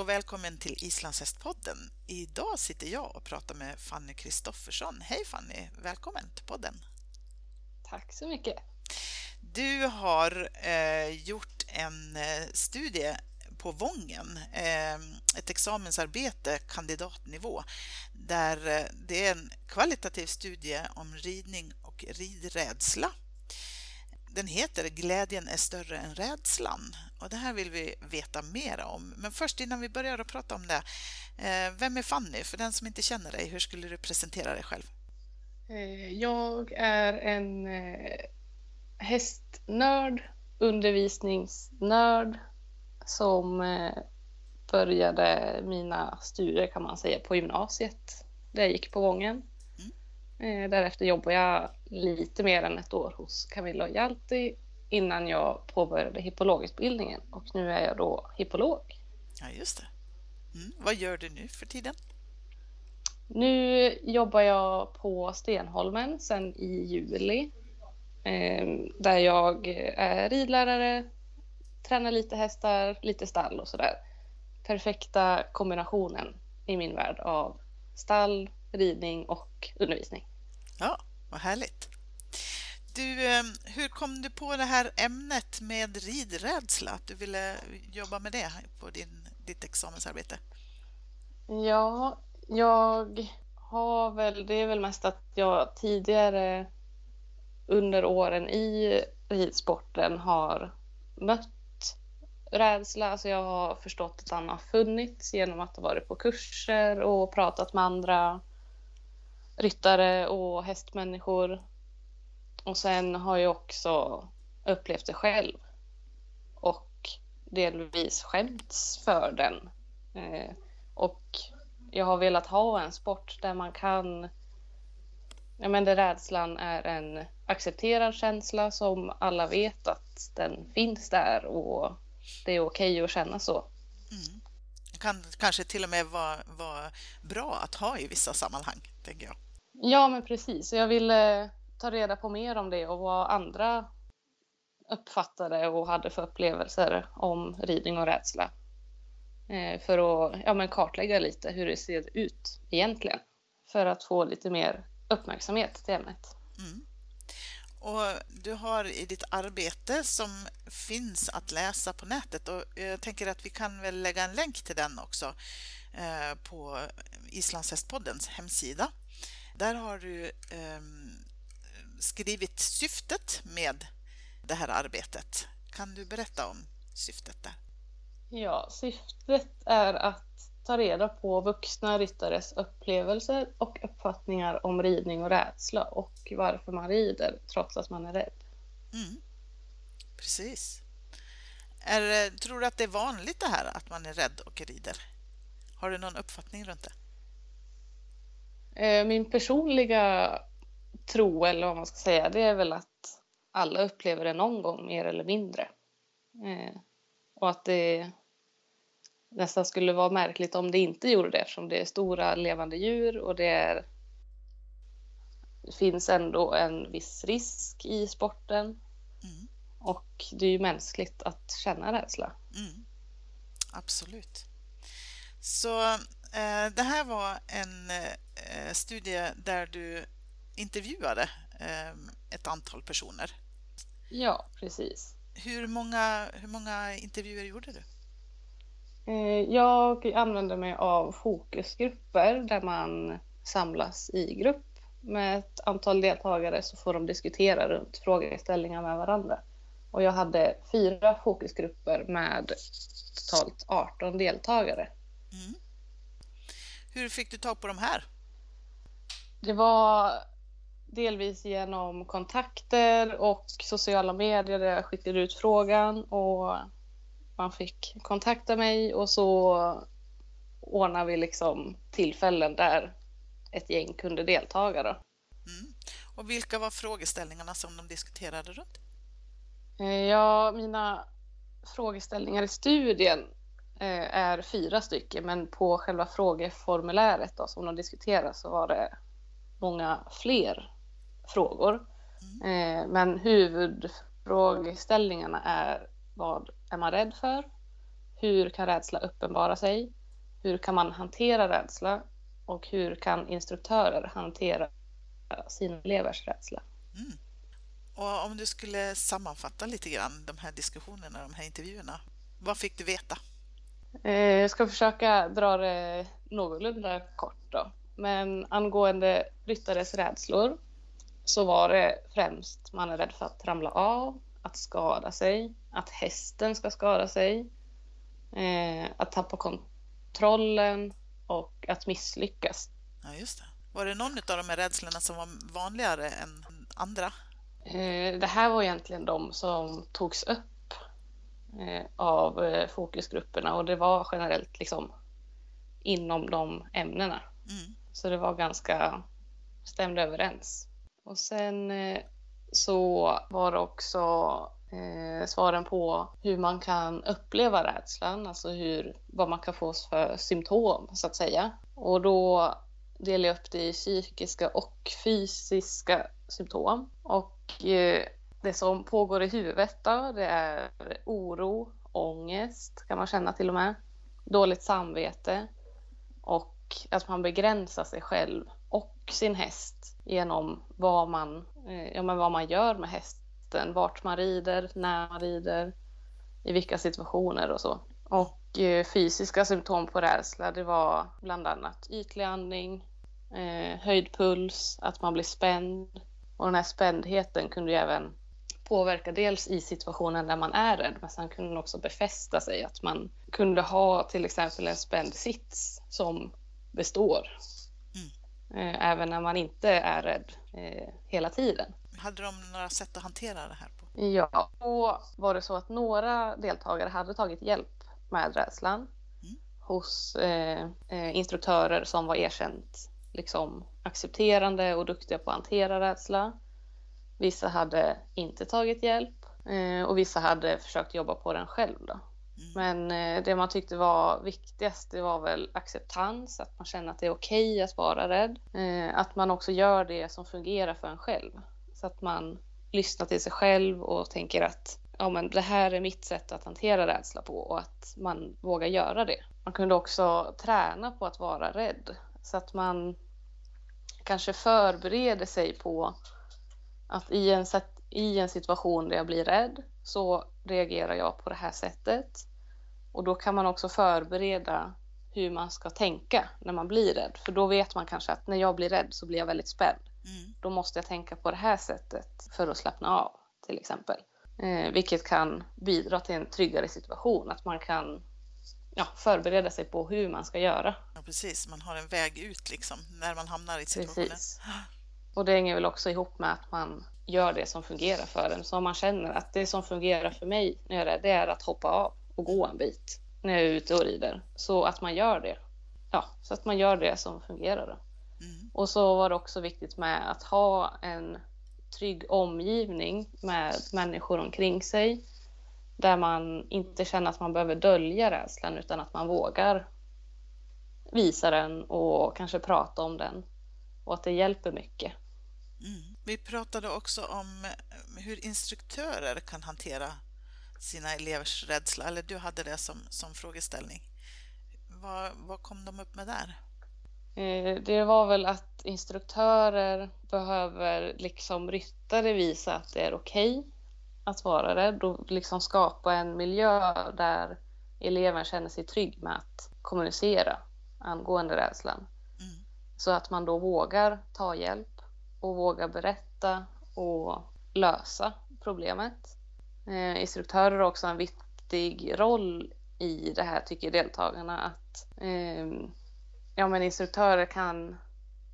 och välkommen till Islandshästpodden. Idag sitter jag och pratar med Fanny Kristoffersson. Hej Fanny, välkommen till podden. Tack så mycket. Du har eh, gjort en eh, studie på Vången, eh, ett examensarbete kandidatnivå, där eh, det är en kvalitativ studie om ridning och ridrädsla den heter Glädjen är större än rädslan och det här vill vi veta mer om. Men först innan vi börjar att prata om det, eh, vem är Fanny? För den som inte känner dig, hur skulle du presentera dig själv? Eh, jag är en eh, hästnörd, undervisningsnörd som började mina studier kan man säga på gymnasiet där jag gick på Vången. Mm. Därefter jobbade jag lite mer än ett år hos Camilla och Hjalti innan jag påbörjade hippologutbildningen och nu är jag då hippolog. Ja, just det. Mm. Vad gör du nu för tiden? Nu jobbar jag på Stenholmen sedan i juli eh, där jag är ridlärare, tränar lite hästar, lite stall och sådär. Perfekta kombinationen i min värld av stall, ridning och undervisning. Ja, vad härligt. Du, ehm, hur kom du på det här ämnet med ridrädsla? Att du ville jobba med det på din, ditt examensarbete? Ja, jag har väl, det är väl mest att jag tidigare under åren i ridsporten har mött rädsla. Alltså jag har förstått att den har funnits genom att ha varit på kurser och pratat med andra ryttare och hästmänniskor. Och sen har jag också upplevt det själv och delvis skämts för den. Eh, och jag har velat ha en sport där man kan Ja, men där rädslan är en accepterad känsla som alla vet att den finns där och det är okej okay att känna så. Mm. Det kan kanske till och med vara, vara bra att ha i vissa sammanhang, tänker jag. Ja, men precis. Jag ville ta reda på mer om det och vad andra uppfattade och hade för upplevelser om ridning och rädsla. Eh, för att ja, men kartlägga lite hur det ser ut egentligen. För att få lite mer uppmärksamhet till ämnet. Mm. Och du har i ditt arbete som finns att läsa på nätet och jag tänker att vi kan väl lägga en länk till den också eh, på Islandshästpoddens hemsida. Där har du eh, skrivit syftet med det här arbetet. Kan du berätta om syftet där? Ja, syftet är att ta reda på vuxna ryttares upplevelser och uppfattningar om ridning och rädsla och varför man rider trots att man är rädd. Mm. Precis. Är, tror du att det är vanligt det här att man är rädd och rider? Har du någon uppfattning runt det? Eh, min personliga tro, eller vad man ska säga, det är väl att alla upplever det någon gång mer eller mindre. Eh, och att det nästan skulle vara märkligt om det inte gjorde det eftersom det är stora levande djur och det, är, det finns ändå en viss risk i sporten. Mm. Och det är ju mänskligt att känna rädsla. Mm. Absolut. Så eh, det här var en eh, studie där du intervjuade eh, ett antal personer. Ja, precis. Hur många, hur många intervjuer gjorde du? Eh, jag använder mig av fokusgrupper där man samlas i grupp med ett antal deltagare så får de diskutera runt frågeställningar med varandra. Och jag hade fyra fokusgrupper med totalt 18 deltagare. Mm. Hur fick du tag på de här? Det var delvis genom kontakter och sociala medier där jag skickade ut frågan och man fick kontakta mig och så ordnade vi liksom tillfällen där ett gäng kunde deltaga. Då. Mm. Och vilka var frågeställningarna som de diskuterade runt? Eh, ja, mina frågeställningar i studien eh, är fyra stycken men på själva frågeformuläret då, som de diskuterade så var det många fler frågor. Mm. Eh, men huvudfrågeställningarna är vad är man rädd för? hur kan rädsla uppenbara sig? Hur kan man hantera rädsla? Och hur kan instruktörer hantera sina elevers rädsla? Mm. Och om du skulle sammanfatta lite grann de här diskussionerna, de här intervjuerna, vad fick du veta? Eh, jag ska försöka dra det någorlunda kort då. Men angående ryttares rädslor så var det främst man är rädd för att ramla av, att skada sig, att hästen ska skada sig, eh, att tappa kontrollen och att misslyckas. Ja, just det. Var det någon av de här rädslorna som var vanligare än andra? Eh, det här var egentligen de som togs upp eh, av eh, fokusgrupperna och det var generellt liksom inom de ämnena. Mm. Så det var ganska, stämde överens. Och sen eh, så var det också eh, svaren på hur man kan uppleva rädslan, alltså hur, vad man kan få för symptom så att säga. Och då delade jag upp det i psykiska och fysiska symptom. Och eh, det som pågår i huvudet då, det är oro, ångest kan man känna till och med, dåligt samvete och att man begränsar sig själv och sin häst genom vad man, eh, ja, men vad man gör med hästen, vart man rider, när man rider, i vilka situationer och så. Och eh, fysiska symptom på rädsla, det var bland annat ytlig andning, eh, höjd puls, att man blir spänd. Och den här spändheten kunde ju även påverka dels i situationen där man är rädd, men sen kunde den också befästa sig. Att man kunde ha till exempel en spänd sits som består. Mm. Även när man inte är rädd eh, hela tiden. Hade de några sätt att hantera det här på? Ja, då var det så att några deltagare hade tagit hjälp med rädslan mm. hos eh, eh, instruktörer som var erkänt liksom, accepterande och duktiga på att hantera rädsla. Vissa hade inte tagit hjälp eh, och vissa hade försökt jobba på den själv. Då. Men eh, det man tyckte var viktigast det var väl acceptans, att man känner att det är okej okay att vara rädd. Eh, att man också gör det som fungerar för en själv. Så att man lyssnar till sig själv och tänker att ja, men det här är mitt sätt att hantera rädsla på och att man vågar göra det. Man kunde också träna på att vara rädd så att man kanske förbereder sig på att i en, i en situation där jag blir rädd så reagerar jag på det här sättet. Och då kan man också förbereda hur man ska tänka när man blir rädd. För då vet man kanske att när jag blir rädd så blir jag väldigt spänd. Mm. Då måste jag tänka på det här sättet för att slappna av till exempel. Eh, vilket kan bidra till en tryggare situation. Att man kan ja, förbereda sig på hur man ska göra. Ja, precis. Man har en väg ut liksom när man hamnar i situationen. Precis. Och det hänger väl också ihop med att man gör det som fungerar för en. Så om man känner att det som fungerar för mig när jag är rädd, det är att hoppa av och gå en bit när jag är ute och rider. Så att man gör det. Ja, så att man gör det som fungerar. Då. Mm. Och så var det också viktigt med att ha en trygg omgivning med människor omkring sig där man inte känner att man behöver dölja rädslan utan att man vågar visa den och kanske prata om den och att det hjälper mycket. Mm. Vi pratade också om hur instruktörer kan hantera sina elevers rädsla, eller du hade det som, som frågeställning. Vad, vad kom de upp med där? Eh, det var väl att instruktörer behöver liksom ryttare visa att det är okej okay att vara rädd och liksom skapa en miljö där eleven känner sig trygg med att kommunicera angående rädslan. Mm. Så att man då vågar ta hjälp och vågar berätta och lösa problemet. Eh, instruktörer har också en viktig roll i det här tycker deltagarna att eh, ja, men instruktörer kan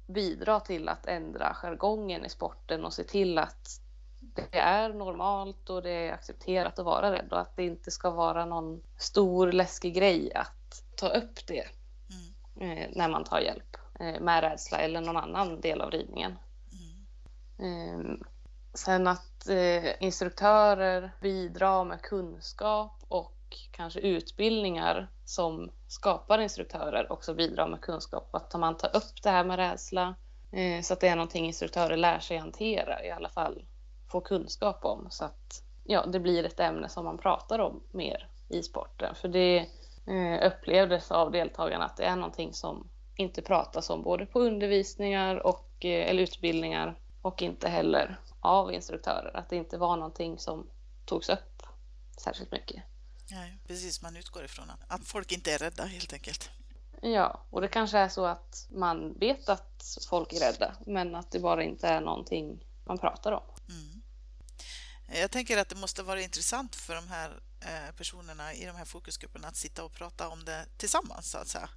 bidra till att ändra jargongen i sporten och se till att det är normalt och det är accepterat att vara rädd och att det inte ska vara någon stor läskig grej att ta upp det mm. eh, när man tar hjälp eh, med rädsla eller någon annan del av ridningen. Mm. Sen att eh, instruktörer bidrar med kunskap och kanske utbildningar som skapar instruktörer också bidrar med kunskap. Att man tar upp det här med rädsla eh, så att det är någonting instruktörer lär sig hantera i alla fall få kunskap om så att ja, det blir ett ämne som man pratar om mer i sporten. För det eh, upplevdes av deltagarna att det är någonting som inte pratas om både på undervisningar och, eh, eller utbildningar och inte heller av instruktörer. Att det inte var någonting som togs upp särskilt mycket. Nej, precis, man utgår ifrån att folk inte är rädda helt enkelt. Ja, och det kanske är så att man vet att folk är rädda, men att det bara inte är någonting man pratar om. Mm. Jag tänker att det måste vara intressant för de här eh, personerna i de här fokusgrupperna att sitta och prata om det tillsammans, så att säga.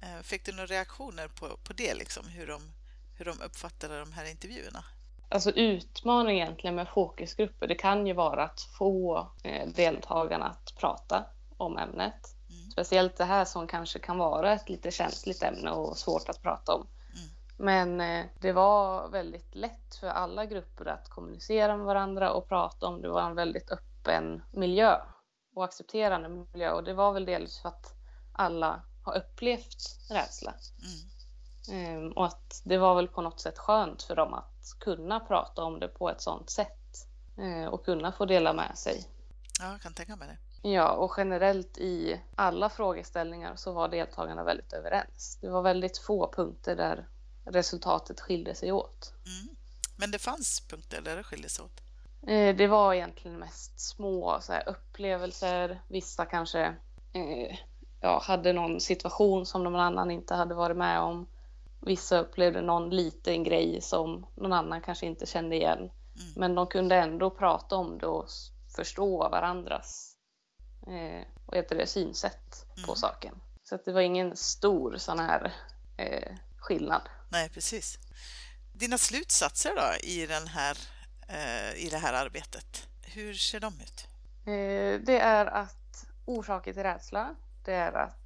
Eh, fick du några reaktioner på, på det, liksom, hur, de, hur de uppfattade de här intervjuerna? Alltså utmaningen egentligen med fokusgrupper, det kan ju vara att få eh, deltagarna att prata om ämnet. Mm. Speciellt det här som kanske kan vara ett lite känsligt ämne och svårt att prata om. Mm. Men eh, det var väldigt lätt för alla grupper att kommunicera med varandra och prata om det var en väldigt öppen miljö och accepterande miljö och det var väl dels för att alla har upplevt rädsla. Mm. Ehm, och att det var väl på något sätt skönt för dem att kunna prata om det på ett sånt sätt eh, och kunna få dela med sig. Ja, jag kan tänka mig det. Ja, och generellt i alla frågeställningar så var deltagarna väldigt överens. Det var väldigt få punkter där resultatet skilde sig åt. Mm. Men det fanns punkter där det skilde sig åt? Eh, det var egentligen mest små så här, upplevelser. Vissa kanske eh, ja, hade någon situation som någon annan inte hade varit med om. Vissa upplevde någon liten grej som någon annan kanske inte kände igen. Mm. Men de kunde ändå prata om det och förstå varandras eh, vad heter det, synsätt mm. på saken. Så att det var ingen stor sån här eh, skillnad. Nej, precis. Dina slutsatser då i, den här, eh, i det här arbetet, hur ser de ut? Eh, det är att orsaker till rädsla, det är att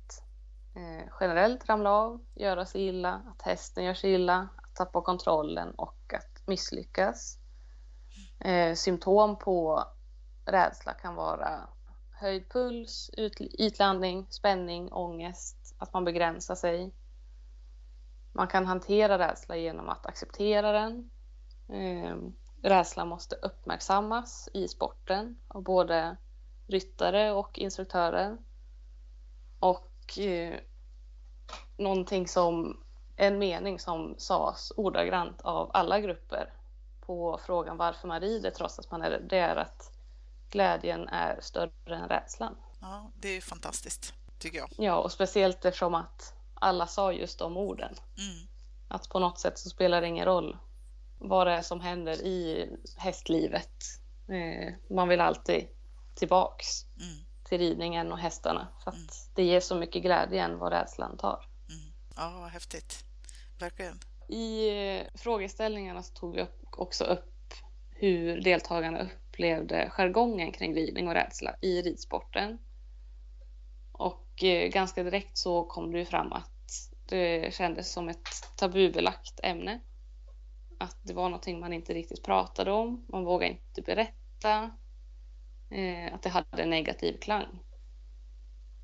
eh, generellt ramla av, göra sig illa, att hästen gör sig illa, att tappa kontrollen och att misslyckas. Eh, symptom på rädsla kan vara höjd puls, ytlandning, spänning, ångest, att man begränsar sig. Man kan hantera rädsla genom att acceptera den. Eh, rädsla måste uppmärksammas i sporten av både ryttare och instruktörer. Och eh, någonting som, en mening som sades ordagrant av alla grupper på frågan varför man rider trots att man är det är att glädjen är större än rädslan. Ja, det är fantastiskt, tycker jag. Ja, och speciellt eftersom att alla sa just de orden. Mm. Att på något sätt så spelar det ingen roll vad det är som händer i hästlivet. Eh, man vill alltid tillbaks. Mm till ridningen och hästarna. För att mm. det ger så mycket glädje än vad rädslan tar. Mm. Ja, häftigt. Verkligen. I eh, frågeställningarna så tog vi också upp hur deltagarna upplevde jargongen kring ridning och rädsla i ridsporten. Och eh, ganska direkt så kom det ju fram att det kändes som ett tabubelagt ämne. Att det var någonting man inte riktigt pratade om. Man vågade inte berätta eh, att det hade en negativ klang.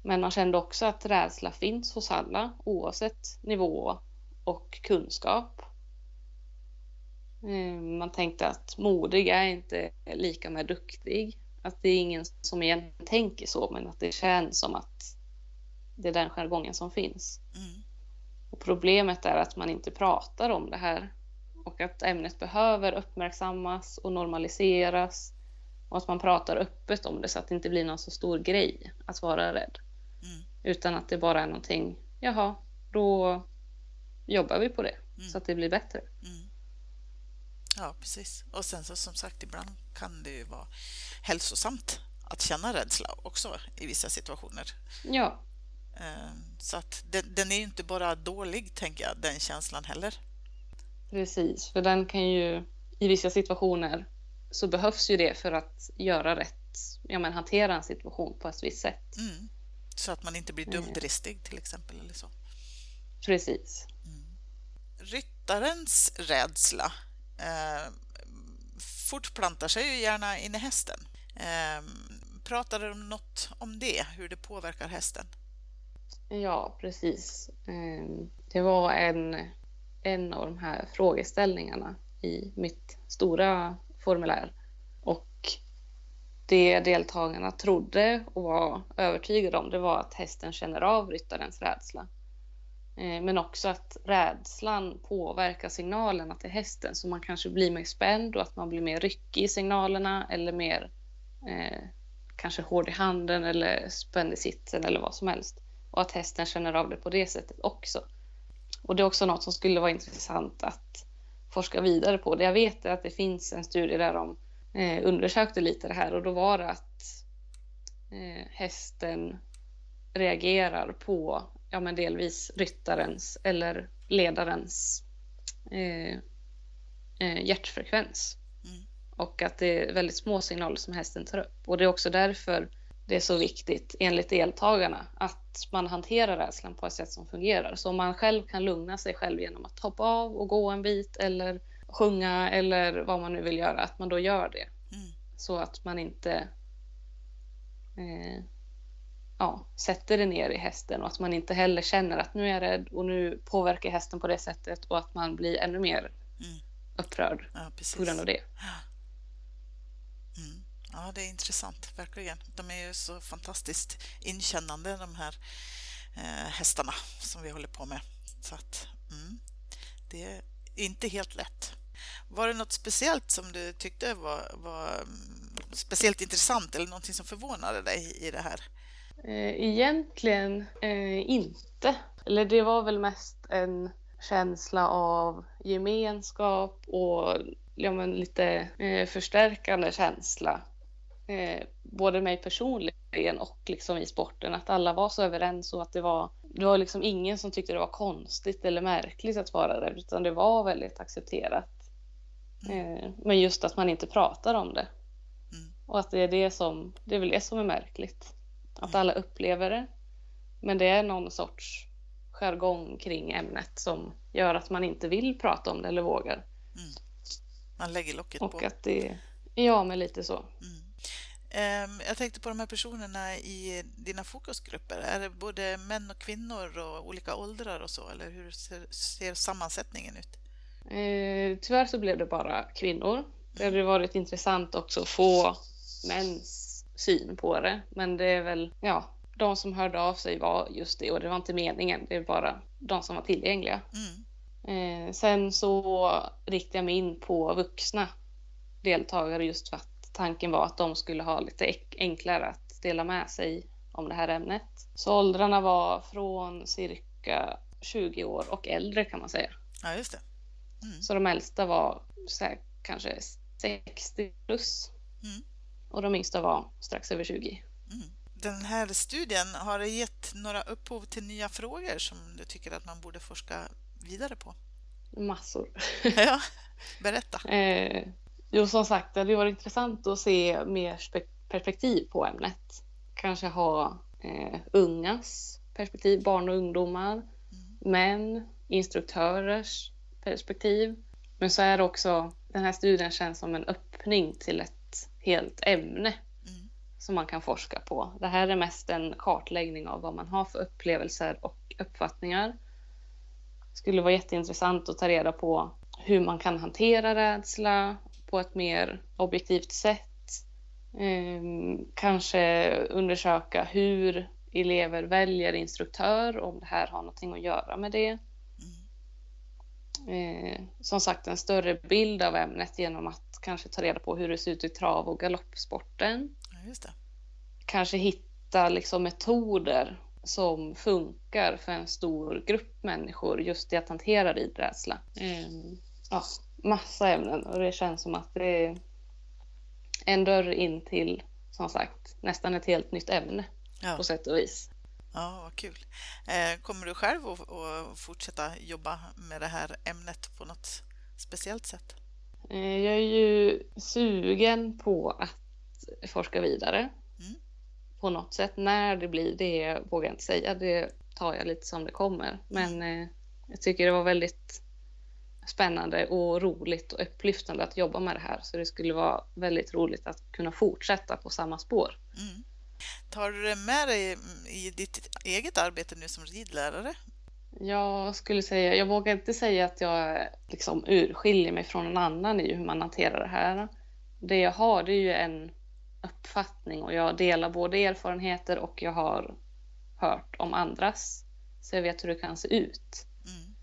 Men man kände också att rädsla finns hos alla oavsett nivå och kunskap. Eh, man tänkte att modig är inte lika med duktig. Att det är ingen som egentligen tänker så, men att det känns som att det är den jargongen som finns. Mm. Och problemet är att man inte pratar om det här och att ämnet behöver uppmärksammas och normaliseras och att man pratar öppet om det så att det inte blir någon så stor grej att vara rädd. Mm. Utan att det bara är någonting, jaha, då jobbar vi på det mm. så att det blir bättre. Mm. Ja, precis. Och sen så som sagt, ibland kan det ju vara hälsosamt att känna rädsla också i vissa situationer. Ja. Ehm, så att den, den är ju inte bara dålig, tänker jag, den känslan heller. Precis, för den kan ju i vissa situationer så behövs ju det för att göra rätt, ja men hantera en situation på ett visst sätt. Mm. Så att man inte blir dumdristig till exempel eller så. Precis. Mm. Ryttarens rädsla eh, fortplantar sig ju gärna in i hästen. Eh, pratar du något om det, hur det påverkar hästen? Ja, precis. Eh, det var en, en av de här frågeställningarna i mitt stora formulär. Och det deltagarna trodde och var övertygade om det var att hästen känner av ryttarens rädsla. Eh, men också att rädslan påverkar signalerna till hästen så man kanske blir mer spänd och att man blir mer ryckig i signalerna eller mer eh, kanske hård i handen eller spänd i sitsen eller vad som helst. Och att hästen känner av det på det sättet också. Och det är också något som skulle vara intressant att forska vidare på. Det jag vet att det finns en studie där de eh, undersökte lite det här och då var det att eh, hästen reagerar på ja, men delvis ryttarens eller ledarens eh, eh, hjärtfrekvens. Mm. Och att det är väldigt små signaler som hästen tar upp. Och det är också därför det är så viktigt enligt deltagarna att man hanterar rädslan på ett sätt som fungerar. Så om man själv kan lugna sig själv genom att hoppa av och gå en bit eller sjunga eller vad man nu vill göra, att man då gör det. Mm. Så att man inte eh, ja, sätter det ner i hästen och att man inte heller känner att nu är jag rädd och nu påverkar hästen på det sättet och att man blir ännu mer mm. upprörd ja, på grund av det. Ja, det är intressant, verkligen. De är ju så fantastiskt inkännande, de här eh, hästarna som vi håller på med. Så att, mm, det är inte helt lätt. Var det något speciellt som du tyckte var, var mm, speciellt intressant eller någonting som förvånade dig i det här? Eh, egentligen eh, inte. Eller det var väl mest en känsla av gemenskap och ja, men lite eh, förstärkande känsla. Eh, både mig personligen och liksom i sporten. Att alla var så överens och att det var, det var liksom ingen som tyckte det var konstigt eller märkligt att vara där utan det var väldigt accepterat. Mm. Eh, men just att man inte pratar om det. Mm. Och att det är det som, det är väl det som är märkligt. Att alla upplever det. Men det är någon sorts jargong kring ämnet som gör att man inte vill prata om det eller vågar. Mm. Man lägger locket och på. Att det, ja men lite så. Mm. Um, jag tänkte på de här personerna i dina fokusgrupper. Är det både män och kvinnor och olika åldrar och så? Eller hur ser, ser sammansättningen ut? Eh, tyvärr så blev det bara kvinnor. Det hade varit intressant också att få mäns syn på det. Men det är väl, ja, de som hörde av sig var just det och det var inte meningen. Det är bara de som var tillgängliga. Mm. Eh, sen så riktade jag mig in på vuxna deltagare just för att tanken var att de skulle ha lite enklare att dela med sig om det här ämnet. Så åldrarna var från cirka 20 år och äldre kan man säga. Ja, just det. Mm. Så de äldsta var här, kanske 60 plus. Mm och de yngsta var strax över 20. Mm. Den här studien, har det gett några upphov till nya frågor som du tycker att man borde forska vidare på? Massor. ja, berätta. Eh, jo, som sagt, det hade varit intressant att se mer perspektiv på ämnet. Kanske ha eh, ungas perspektiv, barn och ungdomar, mm. män, instruktörers perspektiv. Men så är det också, den här studien känns som en öppning till ett helt ämne mm. som man kan forska på. Det här är mest en kartläggning av vad man har för upplevelser och uppfattningar. Det skulle vara jätteintressant att ta reda på hur man kan hantera rädsla på ett mer objektivt sätt. Ehm, kanske undersöka hur elever väljer instruktör, om det här har någonting att göra med det. Eh, som sagt en större bild av ämnet genom att kanske ta reda på hur det ser ut i trav och galoppsporten. Ja, kanske hitta liksom metoder som funkar för en stor grupp människor just i att hantera ridrädsla. Eh, ja, massa ämnen och det känns som att det är en dörr in till som sagt nästan ett helt nytt ämne ja. på sätt och vis. Ja, vad kul. Eh, kommer du själv att fortsätta jobba med det här ämnet på något speciellt sätt? Eh, jag är ju sugen på att forska vidare mm. på något sätt. När det blir, det vågar jag inte säga. Det tar jag lite som det kommer. Men mm. eh, jag tycker det var väldigt spännande och roligt och upplyftande att jobba med det här. Så det skulle vara väldigt roligt att kunna fortsätta på samma spår. Mm. Tar du det med dig i ditt eget arbete nu som ridlärare? Jag skulle säga, jag vågar inte säga att jag liksom urskiljer mig från någon annan i hur man hanterar det här. Det jag har det är ju en uppfattning och jag delar både erfarenheter och jag har hört om andras. Så jag vet hur det kan se ut. Mm.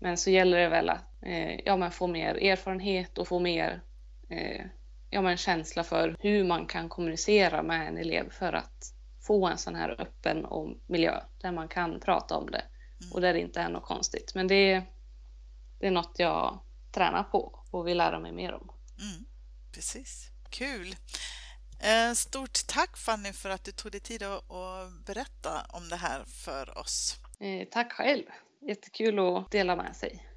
Men så gäller det väl att eh, ja, men få mer erfarenhet och få mer eh, ja, men känsla för hur man kan kommunicera med en elev för att få en sån här öppen miljö där man kan prata om det mm. och där det inte är något konstigt. Men det, det är något jag tränar på och vill lära mig mer om. Mm, precis. Kul! Eh, stort tack Fanny för att du tog dig tid att berätta om det här för oss. Eh, tack själv! Jättekul att dela med sig.